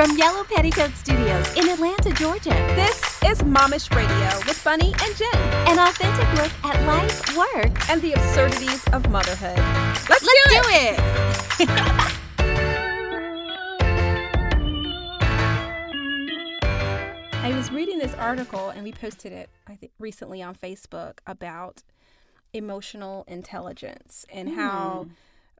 From Yellow Petticoat Studios in Atlanta, Georgia. This is Momish Radio with Bunny and Jen. An authentic look at life, work, and the absurdities of motherhood. Let's, Let's do, do it. it. I was reading this article and we posted it I think recently on Facebook about emotional intelligence and mm. how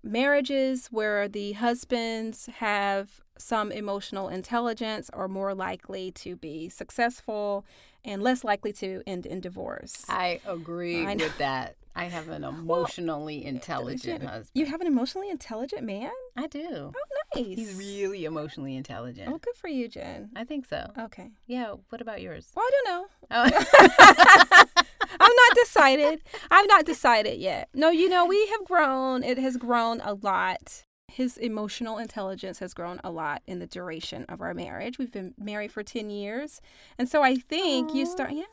marriages where the husbands have some emotional intelligence are more likely to be successful and less likely to end in divorce. I agree I with that. I have an emotionally well, intelligent husband. You have an emotionally intelligent man? I do. Oh, nice. He's really emotionally intelligent. Oh, good for you, Jen. I think so. Okay. Yeah. What about yours? Well, I don't know. Oh. I'm not decided. I've not decided yet. No, you know, we have grown. It has grown a lot. His emotional intelligence has grown a lot in the duration of our marriage. We've been married for 10 years. And so I think Aww. you start, yeah.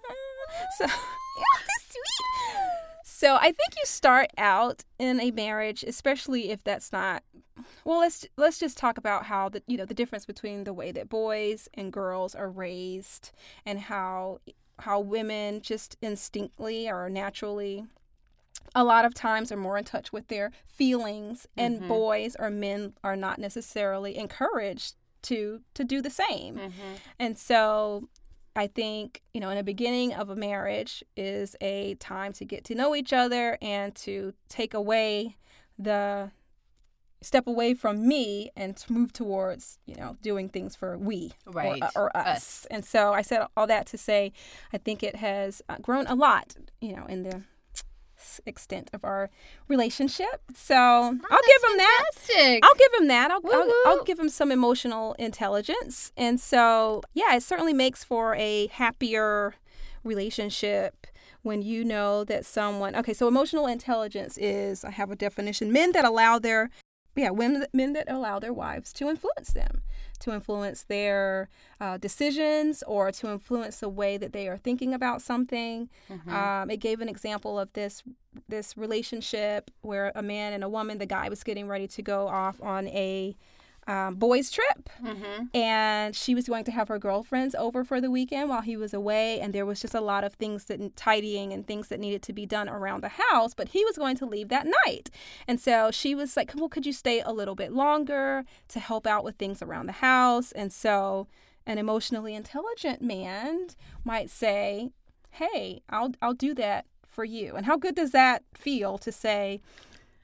So, yeah, sweet. So I think you start out in a marriage, especially if that's not well, let's let's just talk about how the you know the difference between the way that boys and girls are raised and how how women just instinctly or naturally a lot of times are more in touch with their feelings and mm-hmm. boys or men are not necessarily encouraged to to do the same. Mm-hmm. And so I think, you know, in the beginning of a marriage is a time to get to know each other and to take away the step away from me and to move towards, you know, doing things for we right. or, or us. us. And so I said all that to say I think it has uh, grown a lot, you know, in the extent of our relationship. So oh, I'll give him fantastic. that. I'll give him that. I'll, I'll, I'll, give him some emotional intelligence. And so, yeah, it certainly makes for a happier relationship when you know that someone, okay, so emotional intelligence is, I have a definition, men that allow their yeah, women, men that allow their wives to influence them, to influence their uh, decisions or to influence the way that they are thinking about something. Mm-hmm. Um, it gave an example of this this relationship where a man and a woman, the guy was getting ready to go off on a um, boys' trip, mm-hmm. and she was going to have her girlfriends over for the weekend while he was away. And there was just a lot of things that tidying and things that needed to be done around the house. But he was going to leave that night, and so she was like, "Well, could you stay a little bit longer to help out with things around the house?" And so, an emotionally intelligent man might say, "Hey, I'll I'll do that." For you. And how good does that feel to say,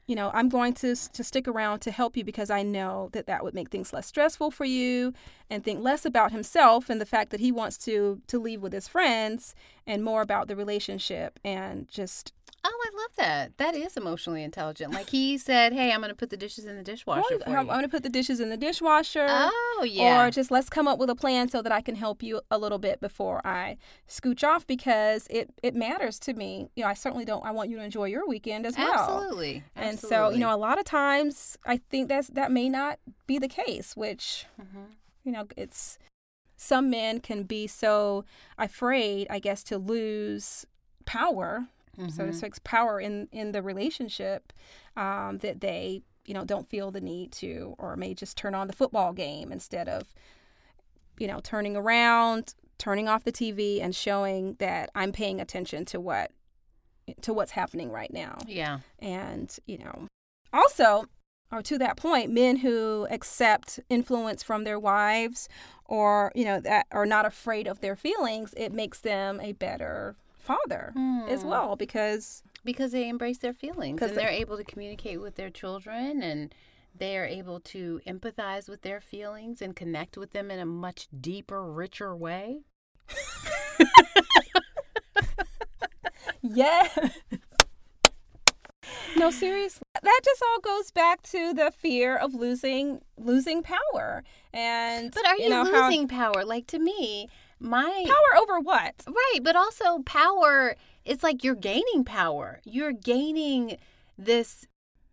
you know, I'm going to to stick around to help you because I know that that would make things less stressful for you and think less about himself and the fact that he wants to to leave with his friends and more about the relationship and just Oh, I love that. That is emotionally intelligent. Like he said, "Hey, I'm going to put the dishes in the dishwasher well, I'm going to put the dishes in the dishwasher." Oh, yeah. Or just let's come up with a plan so that I can help you a little bit before I scooch off because it it matters to me. You know, I certainly don't. I want you to enjoy your weekend as well. Absolutely. And so, you know, a lot of times I think that's that may not be the case, which mm-hmm. you know, it's some men can be so afraid, I guess, to lose power mm-hmm. so to speak, power in in the relationship um, that they you know don't feel the need to, or may just turn on the football game instead of you know turning around, turning off the TV, and showing that I'm paying attention to what to what's happening right now. Yeah, and you know also or to that point, men who accept influence from their wives or, you know, that are not afraid of their feelings, it makes them a better father mm. as hmm. well because because they embrace their feelings and they're able to communicate with their children and they are able to empathize with their feelings and connect with them in a much deeper, richer way. yes. No, seriously. That just all goes back to the fear of losing losing power. And But are you, you know, losing how... power? Like to me, my power over what? Right, but also power. It's like you're gaining power. You're gaining this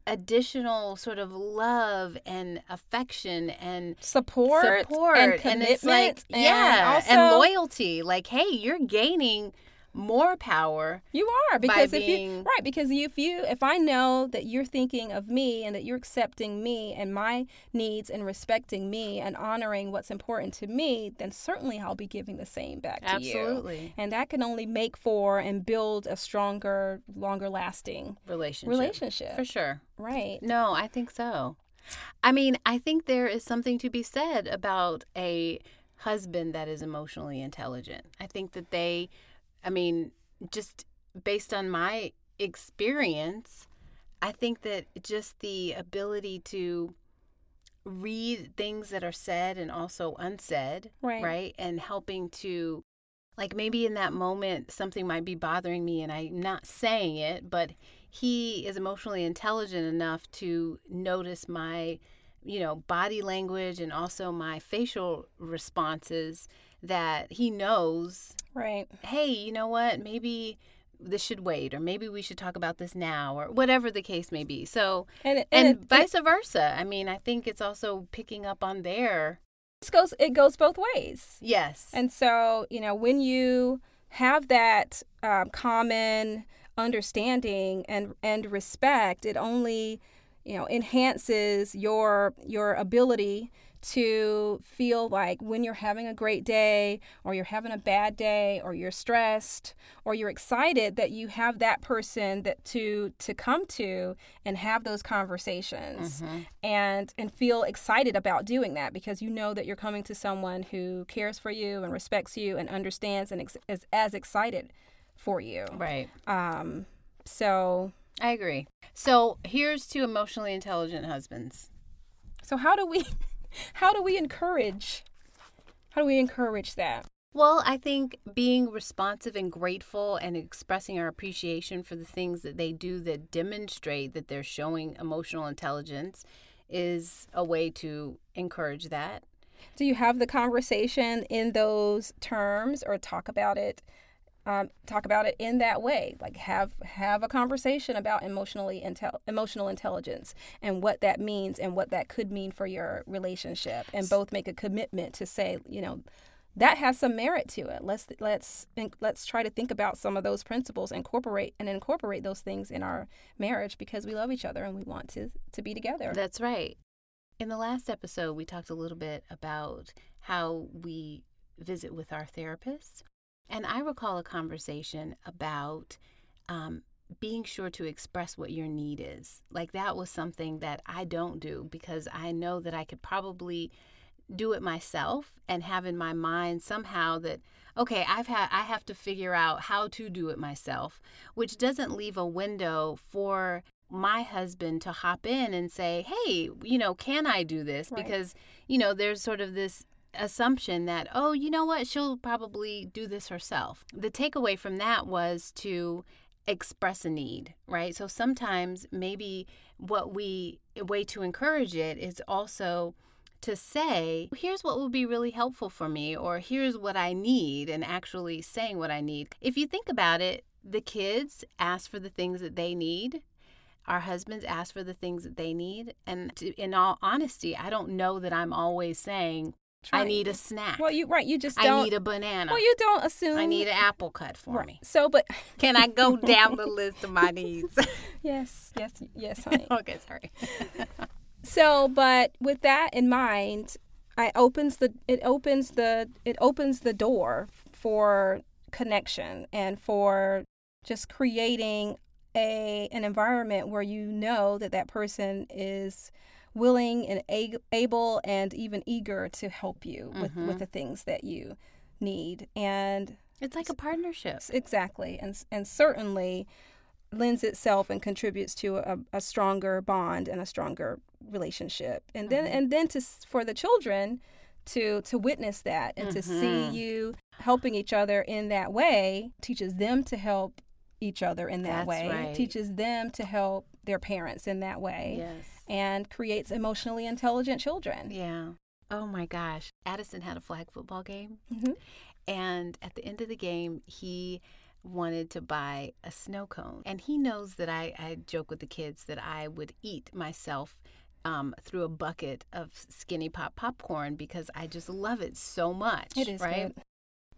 additional sort of love and affection and support, support and commitment, and it's like and yeah, also, and loyalty. Like, hey, you're gaining more power. You are because if being... you right because if you if I know that you're thinking of me and that you're accepting me and my needs and respecting me and honoring what's important to me, then certainly I'll be giving the same back to Absolutely. you. Absolutely. And that can only make for and build a stronger, longer lasting relationship. Relationship. For sure. Right. No, I think so. I mean, I think there is something to be said about a husband that is emotionally intelligent. I think that they I mean, just based on my experience, I think that just the ability to read things that are said and also unsaid, right. right? And helping to, like, maybe in that moment, something might be bothering me and I'm not saying it, but he is emotionally intelligent enough to notice my, you know, body language and also my facial responses that he knows right. Hey you know what? Maybe this should wait or maybe we should talk about this now or whatever the case may be. So and, and, and it, vice it, versa. I mean i think it's also picking up on their it goes it goes both ways. Yes. And so you know when you have that um, common understanding and and respect it only you know enhances your your ability to feel like when you're having a great day or you're having a bad day or you're stressed or you're excited that you have that person that to to come to and have those conversations mm-hmm. and and feel excited about doing that because you know that you're coming to someone who cares for you and respects you and understands and ex- is as excited for you. Right. Um so i agree. So here's to emotionally intelligent husbands. So how do we how do we encourage? How do we encourage that? Well i think being responsive and grateful and expressing our appreciation for the things that they do that demonstrate that they're showing emotional intelligence is a way to encourage that. Do you have the conversation in those terms or talk about it um, talk about it in that way. Like have have a conversation about emotionally intel- emotional intelligence and what that means and what that could mean for your relationship and both make a commitment to say you know that has some merit to it. Let's let's let's try to think about some of those principles incorporate and incorporate those things in our marriage because we love each other and we want to to be together. That's right. In the last episode we talked a little bit about how we visit with our therapist and I recall a conversation about um, being sure to express what your need is. Like that was something that I don't do because I know that I could probably do it myself and have in my mind somehow that okay i've had i have to figure out how to do it myself which doesn't leave a window for my husband to hop in and say hey you know can i do this right. because you know there's sort of this assumption that, oh, you know what, she'll probably do this herself. The takeaway from that was to express a need, right? So sometimes maybe what we, a way to encourage it is also to say, here's what will be really helpful for me, or here's what I need, and actually saying what I need. If you think about it, the kids ask for the things that they need. Our husbands ask for the things that they need. And to, in all honesty, I don't know that I'm always saying, I need a snack. Well, you right. You just don't. I need a banana. Well, you don't assume. I need an apple cut for right. me. So, but can I go down the list of my needs? yes, yes, yes, honey. okay, sorry. so, but with that in mind, I opens the it opens the it opens the door for connection and for just creating a an environment where you know that that person is willing and able and even eager to help you with, mm-hmm. with the things that you need and it's like a partnership exactly and and certainly lends itself and contributes to a, a stronger bond and a stronger relationship and then mm-hmm. and then to for the children to to witness that and mm-hmm. to see you helping each other in that way teaches them to help each other in that That's way right. teaches them to help their parents in that way yes and creates emotionally intelligent children yeah oh my gosh addison had a flag football game mm-hmm. and at the end of the game he wanted to buy a snow cone and he knows that i, I joke with the kids that i would eat myself um, through a bucket of skinny pop popcorn because I just love it so much. It is right. Good.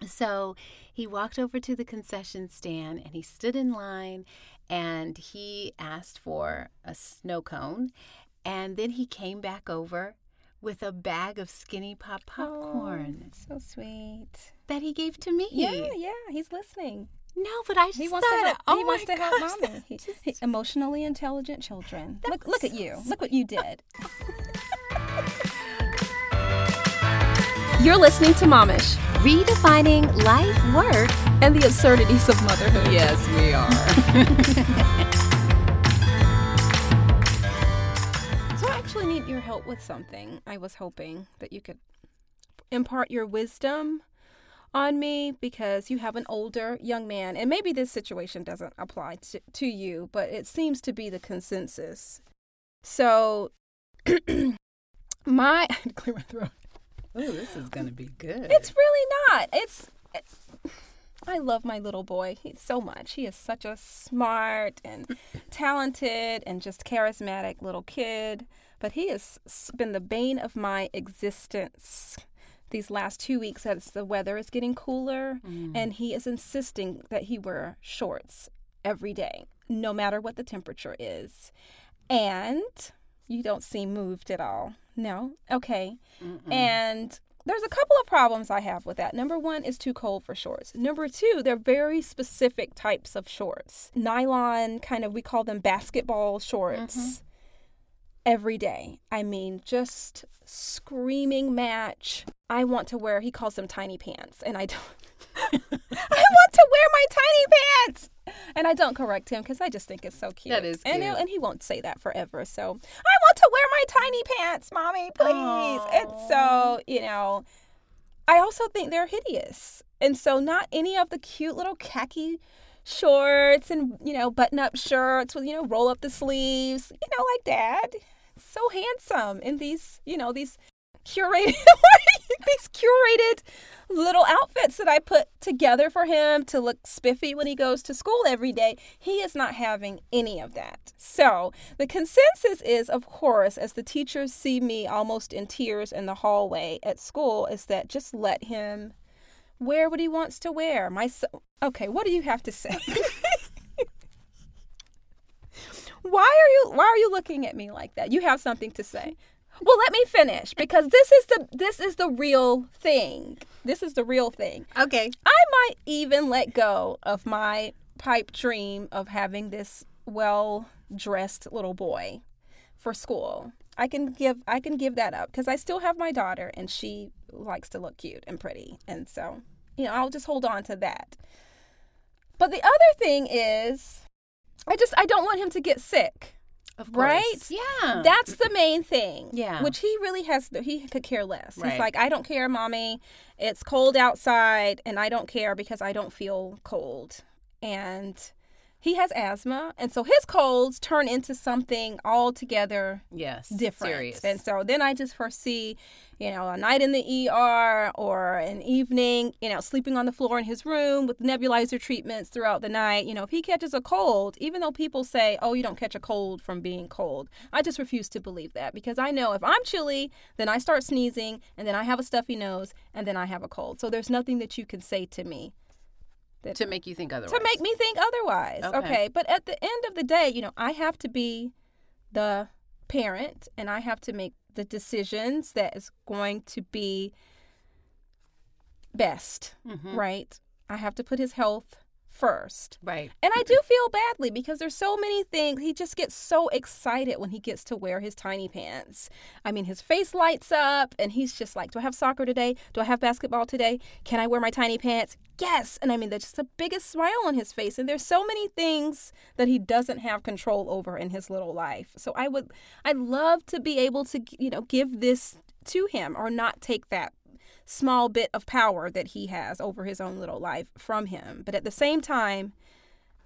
So he walked over to the concession stand and he stood in line and he asked for a snow cone. And then he came back over with a bag of skinny pop popcorn Oh, so sweet. that he gave to me. Yeah, yeah, he's listening. No, but I just He wants thought, to help. oh he wants my to help gosh, mommy. He- just- he- emotionally intelligent children. Look, look was at so you. Look what you did. You're listening to Momish, redefining life, work, And the absurdities of motherhood. Yes, we are. help with something. I was hoping that you could impart your wisdom on me because you have an older young man, and maybe this situation doesn't apply to, to you, but it seems to be the consensus. So, my clear my throat. Oh, this is going to be good. It's really not. It's. I love my little boy. He's so much. He is such a smart and talented and just charismatic little kid. But he has been the bane of my existence these last two weeks as the weather is getting cooler. Mm. And he is insisting that he wear shorts every day, no matter what the temperature is. And you don't seem moved at all. No? Okay. And there's a couple of problems I have with that. Number one is too cold for shorts. Number two, they're very specific types of shorts. Nylon, kind of, we call them basketball shorts. Mm-hmm. Every day. I mean, just screaming match. I want to wear, he calls them tiny pants, and I don't. I want to wear my tiny pants! And I don't correct him because I just think it's so cute. That is And, cute. and he won't say that forever. So, I want to wear my tiny pants, mommy, please. And so, you know, I also think they're hideous. And so, not any of the cute little khaki shorts and, you know, button up shirts with, you know, roll up the sleeves, you know, like dad. So handsome in these, you know, these curated, these curated little outfits that I put together for him to look spiffy when he goes to school every day. He is not having any of that. So the consensus is, of course, as the teachers see me almost in tears in the hallway at school, is that just let him wear what he wants to wear. My son, okay, what do you have to say? why are you why are you looking at me like that? You have something to say. Well, let me finish because this is the this is the real thing. This is the real thing. okay. I might even let go of my pipe dream of having this well-dressed little boy for school. I can give I can give that up because I still have my daughter and she likes to look cute and pretty. And so, you know, I'll just hold on to that. But the other thing is I just I don't want him to get sick. Of Right? Yeah. That's the main thing. Yeah. Which he really has, he could care less. Right. He's like, I don't care, mommy. It's cold outside, and I don't care because I don't feel cold. And he has asthma. And so his colds turn into something altogether yes. different. Serious. And so then I just foresee, you know, a night in the ER or an evening, you know, sleeping on the floor in his room with nebulizer treatments throughout the night. You know, if he catches a cold, even though people say, oh, you don't catch a cold from being cold, I just refuse to believe that because I know if I'm chilly, then I start sneezing and then I have a stuffy nose and then I have a cold. So there's nothing that you can say to me to make you think otherwise. to make me think otherwise. Okay. Okay. But at the end of the day, you know, I have to be the parent and I have to make the decisions that is going to be best, Mhm. right? I have to put his health first. Right. And I do feel badly because there's so many things. He just gets so excited when he gets to wear his tiny pants. I mean, his face lights up and he's just like, Do I have soccer today? Do I have basketball today? Can I wear my tiny pants? Yes. And I mean, there's just the biggest smile on his face. And there's so many things that he doesn't have control over in his little life. So I would, I'd love to be able to, you know, give this to him or not take that small bit of power that he has over his own little life from him. But at the same time,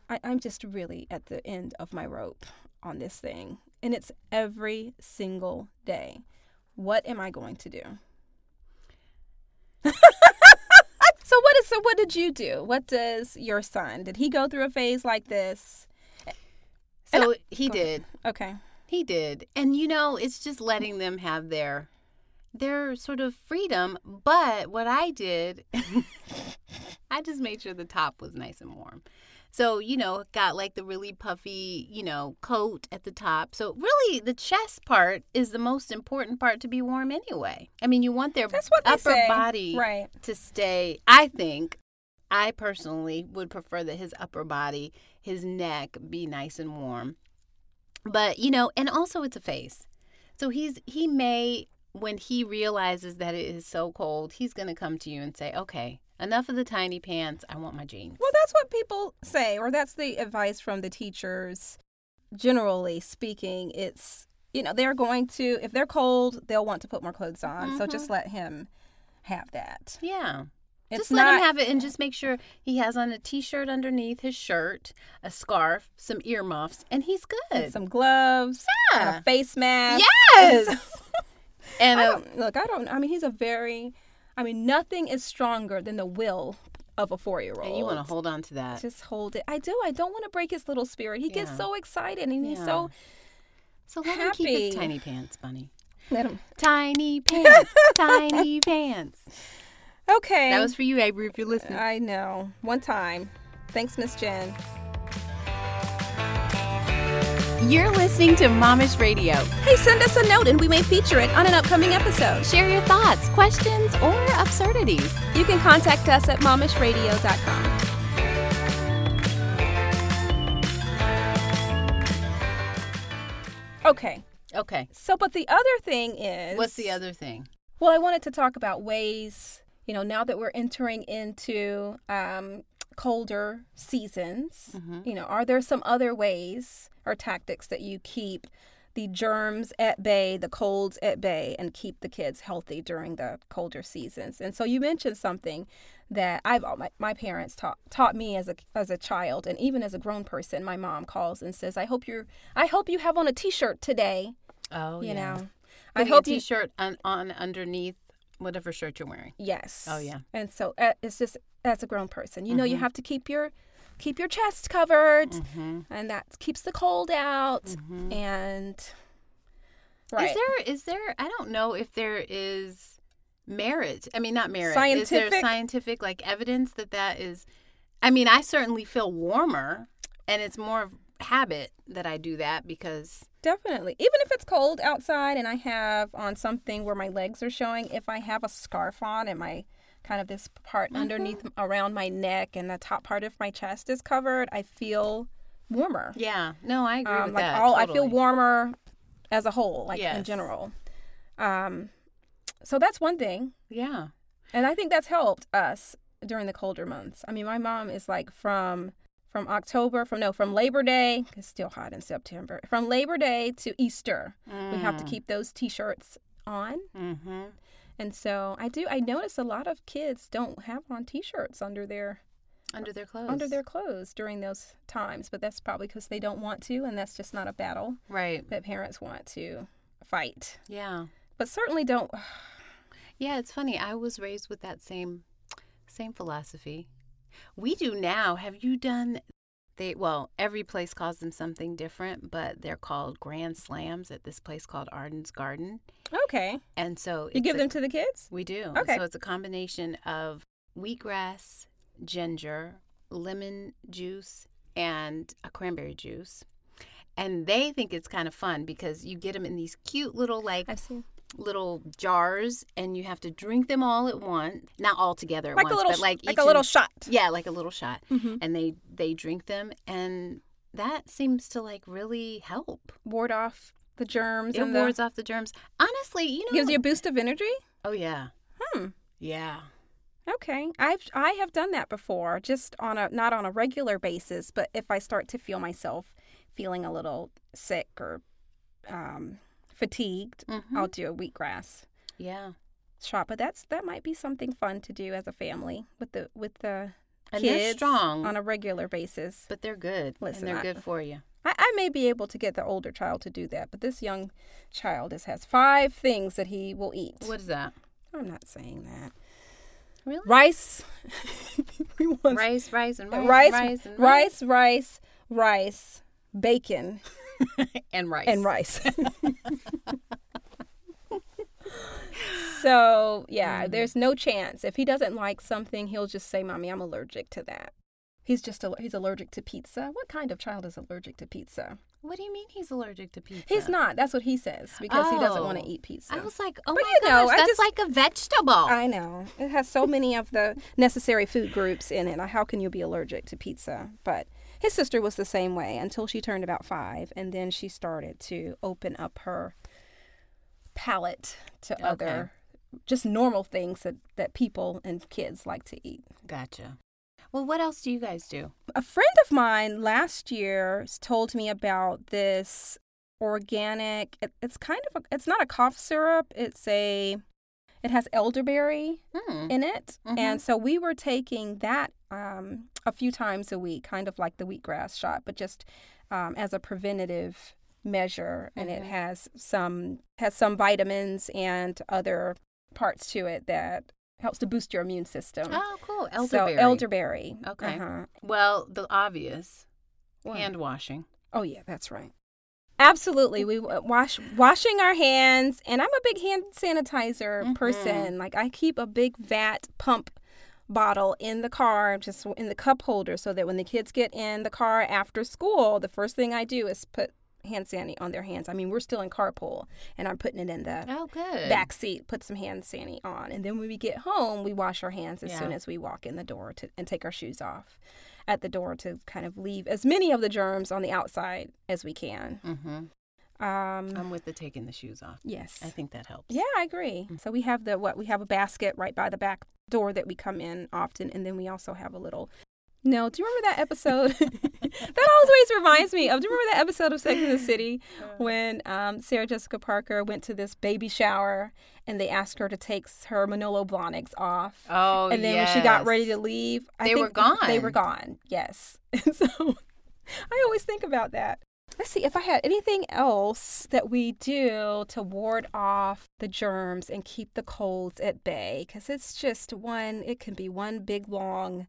I, I'm just really at the end of my rope on this thing. And it's every single day. What am I going to do? so what is so what did you do? What does your son? Did he go through a phase like this? So he Go ahead. did. Okay. He did. And you know, it's just letting them have their their sort of freedom. But what I did, I just made sure the top was nice and warm. So, you know, got like the really puffy, you know, coat at the top. So, really, the chest part is the most important part to be warm anyway. I mean, you want their upper say. body Right. to stay. I think, I personally would prefer that his upper body, his neck be nice and warm. But, you know, and also it's a face. So, he's, he may, when he realizes that it is so cold, he's going to come to you and say, okay, enough of the tiny pants. I want my jeans. Well, that's what people say, or that's the advice from the teachers. Generally speaking, it's, you know, they're going to, if they're cold, they'll want to put more clothes on. So mm-hmm. just let him have that. Yeah. It's just let not, him have it and just make sure he has on a t-shirt underneath his shirt, a scarf, some earmuffs, and he's good. some gloves and Yeah. a face mask. Yes. and I look, I don't, I mean, he's a very, I mean, nothing is stronger than the will of a four year old. and you want to hold on to that. Just hold it. I do. I don't want to break his little spirit. He gets so excited and he's so, So let him keep his happy. tiny pants, Bunny. let him. Tiny pants, tiny pants. Okay. That was for you, Avery, if you're listening. I know. One time. Thanks, Miss Jen. You're listening to Momish Radio. Hey, send us a note and we may feature it on an upcoming episode. Share your thoughts, questions, or absurdities. You can contact us at momishradio.com. Okay. Okay. So, but the other thing is. What's the other thing? Well, I wanted to talk about ways, you know, now that we're entering into um, colder seasons, you know, are there some other ways or tactics that you keep the germs at bay, the colds at bay, and keep the kids healthy during the colder seasons? And so you mentioned something that I've my, my parents taught taught me as a as a child and even as a grown person. My mom calls and says, "I hope you're I hope you have on a t-shirt today." Oh, You yeah. know, I hope a you t-shirt on, on underneath whatever shirt you're wearing. Yes. Oh, yeah. And so uh, it's just as a grown person, you know, Mm-hmm. you have to keep your keep your chest covered, and that keeps the cold out. And right, Mm-hmm. Is there is there I don't know if there is merit. I mean not merit. Is Scientific? there scientific like evidence that that is I mean I certainly feel warmer and it's more of habit that I do that because definitely, even if it's cold outside and I have on something where my legs are showing, if I have a scarf on and my kind of this part Mm-hmm. underneath around my neck and the top part of my chest is covered, I feel warmer. yeah. No, I agree um, with like that. all I feel warmer as a whole, like in general. Um, so that's one thing. Yeah. And I think that's helped us during the colder months. I mean, my mom is like from from October, from no, from Labor Day, it's still hot in September. From Labor Day to Easter, we have to keep those t-shirts on. Mhm. And so I do I notice a lot of kids don't have on t-shirts under their Under their clothes. under their clothes during those times, but that's probably because they don't want to and that's just not a battle Right. that parents want to fight. Yeah. But certainly don't Yeah, it's funny. I was raised with that same same philosophy. We do now. Have you done they well, every place calls them something different, but they're called grand slams at this place called Arden's Garden. Okay. And so You give a- them to the kids? we do. Okay. So it's a combination of wheatgrass, ginger, lemon juice, and a cranberry juice. And they think it's kind of fun because you get them in these cute little like I've seen little jars and you have to drink them all at once not all together at like once a little but like like a little in- shot. yeah like a little shot Mhm. and they they drink them and that seems to like really help ward off the germs it and wards the, off the germs honestly you know gives you a boost of energy. oh yeah Hmm. yeah Okay, I've I have done that before, just on a not on a regular basis, but if I start to feel myself feeling a little sick or um, fatigued, Mhm. I'll do a wheatgrass yeah shot. But that's that might be something fun to do as a family with the with the and they're kids strong on a regular basis. but they're good Listen, and they're I- good for you I, I may be able to get the older child to do that, but this young child is, has five things that he will eat. what is that I'm not saying that. really Rice. we want rice rice and rice rice, rice and rice, rice, rice, bacon, and rice and rice. So, yeah, Mm. there's no chance. If he doesn't like something, he'll just say, Mommy, I'm allergic to that. He's just he's allergic to pizza. What kind of child is allergic to pizza? What do you mean he's allergic to pizza? He's not. That's what he says because he doesn't want Oh. to eat pizza. I was like, oh But my you know, gosh, that's just- like a vegetable. I know. It has so many of the necessary food groups in it. How can you be allergic to pizza? But his sister was the same way until she turned about five. And then she started to open up her palate to Okay. other, just normal things that, that people and kids like to eat. gotcha. Well, what else do you guys do? A friend of mine last year told me about this organic, it, it's kind of, a, it's not a cough syrup. It's a, it has elderberry Hmm. in it. Mhm. And so we were taking that um, a few times a week, kind of like the wheatgrass shot, but just um, as a preventative measure. And it Mhm. has some has some vitamins and other parts to it that helps to boost your immune system. Oh, cool. Elderberry. So elderberry. Okay. Uh-huh. Well, the obvious What? hand washing. Oh yeah, that's right. Absolutely, we wash washing our hands, and I'm a big hand sanitizer Mhm. person. Like I keep a big vat pump bottle in the car, just in the cup holder, so that when the kids get in the car after school, the first thing I do is put hand sanitizer on their hands. I mean, we're still in carpool, and I'm putting it in the Oh, good. back seat, put some hand sanitizer on, and then when we get home, we wash our hands as Yeah. soon as we walk in the door to, and take our shoes off at the door to kind of leave as many of the germs on the outside as we can. Mm-hmm. Um, I'm with the taking the shoes off. yes. I think that helps. Yeah, I agree. So we have the what we have a basket right by the back door that we come in often, and then we also have a little. No, do you remember that episode? that always reminds me of. Do you remember that episode of Sex and the City when um, Sarah Jessica Parker went to this baby shower and they asked her to take her Manolo Blahniks off, Oh, and then when she got ready to leave, I They were think They were gone. Yes. And so I always think about that. Let's see if I had anything else that we do to ward off the germs and keep the colds at bay because it's just one. It can be one big long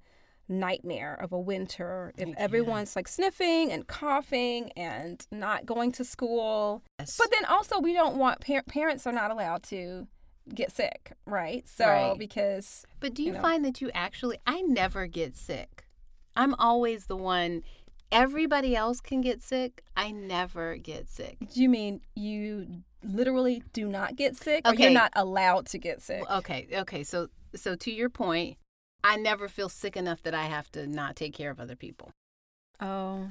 nightmare of a winter if everyone's like sniffing and coughing and not going to school. Yes. But then also, we don't want par- parents are not allowed to get sick, right? So Right. because But do you you, know. find that you actually, I never get sick. I'm always the one, everybody else can get sick. I never get sick. do you mean you literally do not get sick, or you're not allowed to get sick? Okay, okay. So, so to your point, I never feel sick enough that I have to not take care of other people. oh,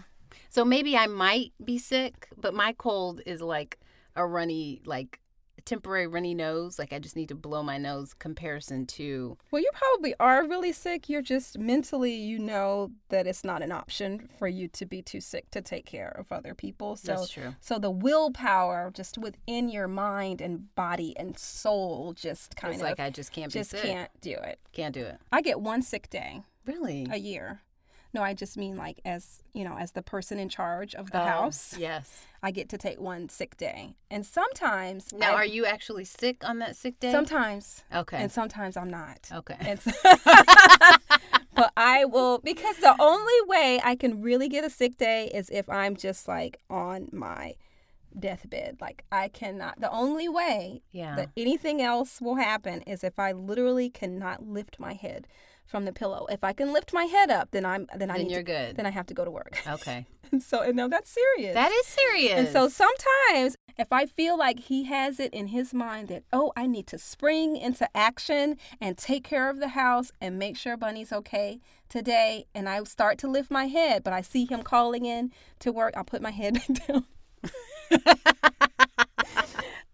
So maybe I might be sick, but my cold is like a runny, like temporary runny nose. Like I just need to blow my nose comparison to well, you probably are really sick. You're just mentally, you know that it's not an option for you to be too sick to take care of other people. So, That's true. so the willpower just within your mind and body and soul just kind it's of like I just can't be just can't do it. Can't do it. I get one sick day Really? a year. No, I just mean like as you know, as the person in charge of the Oh, house, Yes. I get to take one sick day, and sometimes Now, I- are you actually sick on that sick day? sometimes, Okay. and sometimes I'm not. okay. So- but I will because the only way I can really get a sick day is if I'm just like on my deathbed. Like I cannot. The only way yeah. that anything else will happen is if I literally cannot lift my head from the pillow. If I can lift my head up, then I'm then, I then need you're to, good. then I have to go to work. okay. and so and no, that's serious. That is serious. And so sometimes if I feel like he has it in his mind that, oh, I need to spring into action and take care of the house and make sure Bunny's okay today, and I start to lift my head, but I see him calling in to work, I'll put my head back down.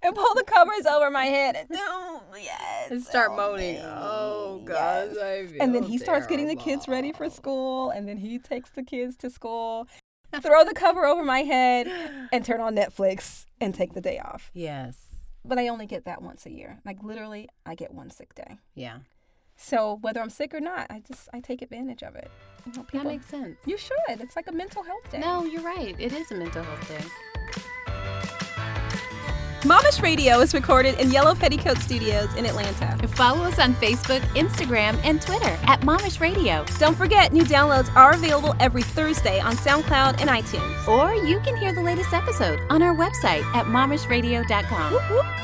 and pull the covers over my head and oh, yes. And start oh, moaning. baby, Oh, yes." gosh, I And then he starts getting the kids ready for school, and then he takes the kids to school, throw the cover over my head, and turn on Netflix and take the day off. Yes. But I only get that once a year. Like literally, I get one sick day. Yeah. So whether I'm sick or not, I just I take advantage of it. Know, That makes sense. you should. It's like a mental health day. No, you're right. It is a mental health day. Momish Radio is recorded in Yellow Petticoat Studios in Atlanta. Follow us on Facebook, Instagram, and Twitter at Momish Radio. Don't forget, new downloads are available every Thursday on SoundCloud and iTunes. Or you can hear the latest episode on our website at momishradio.com. Whoop, whoop.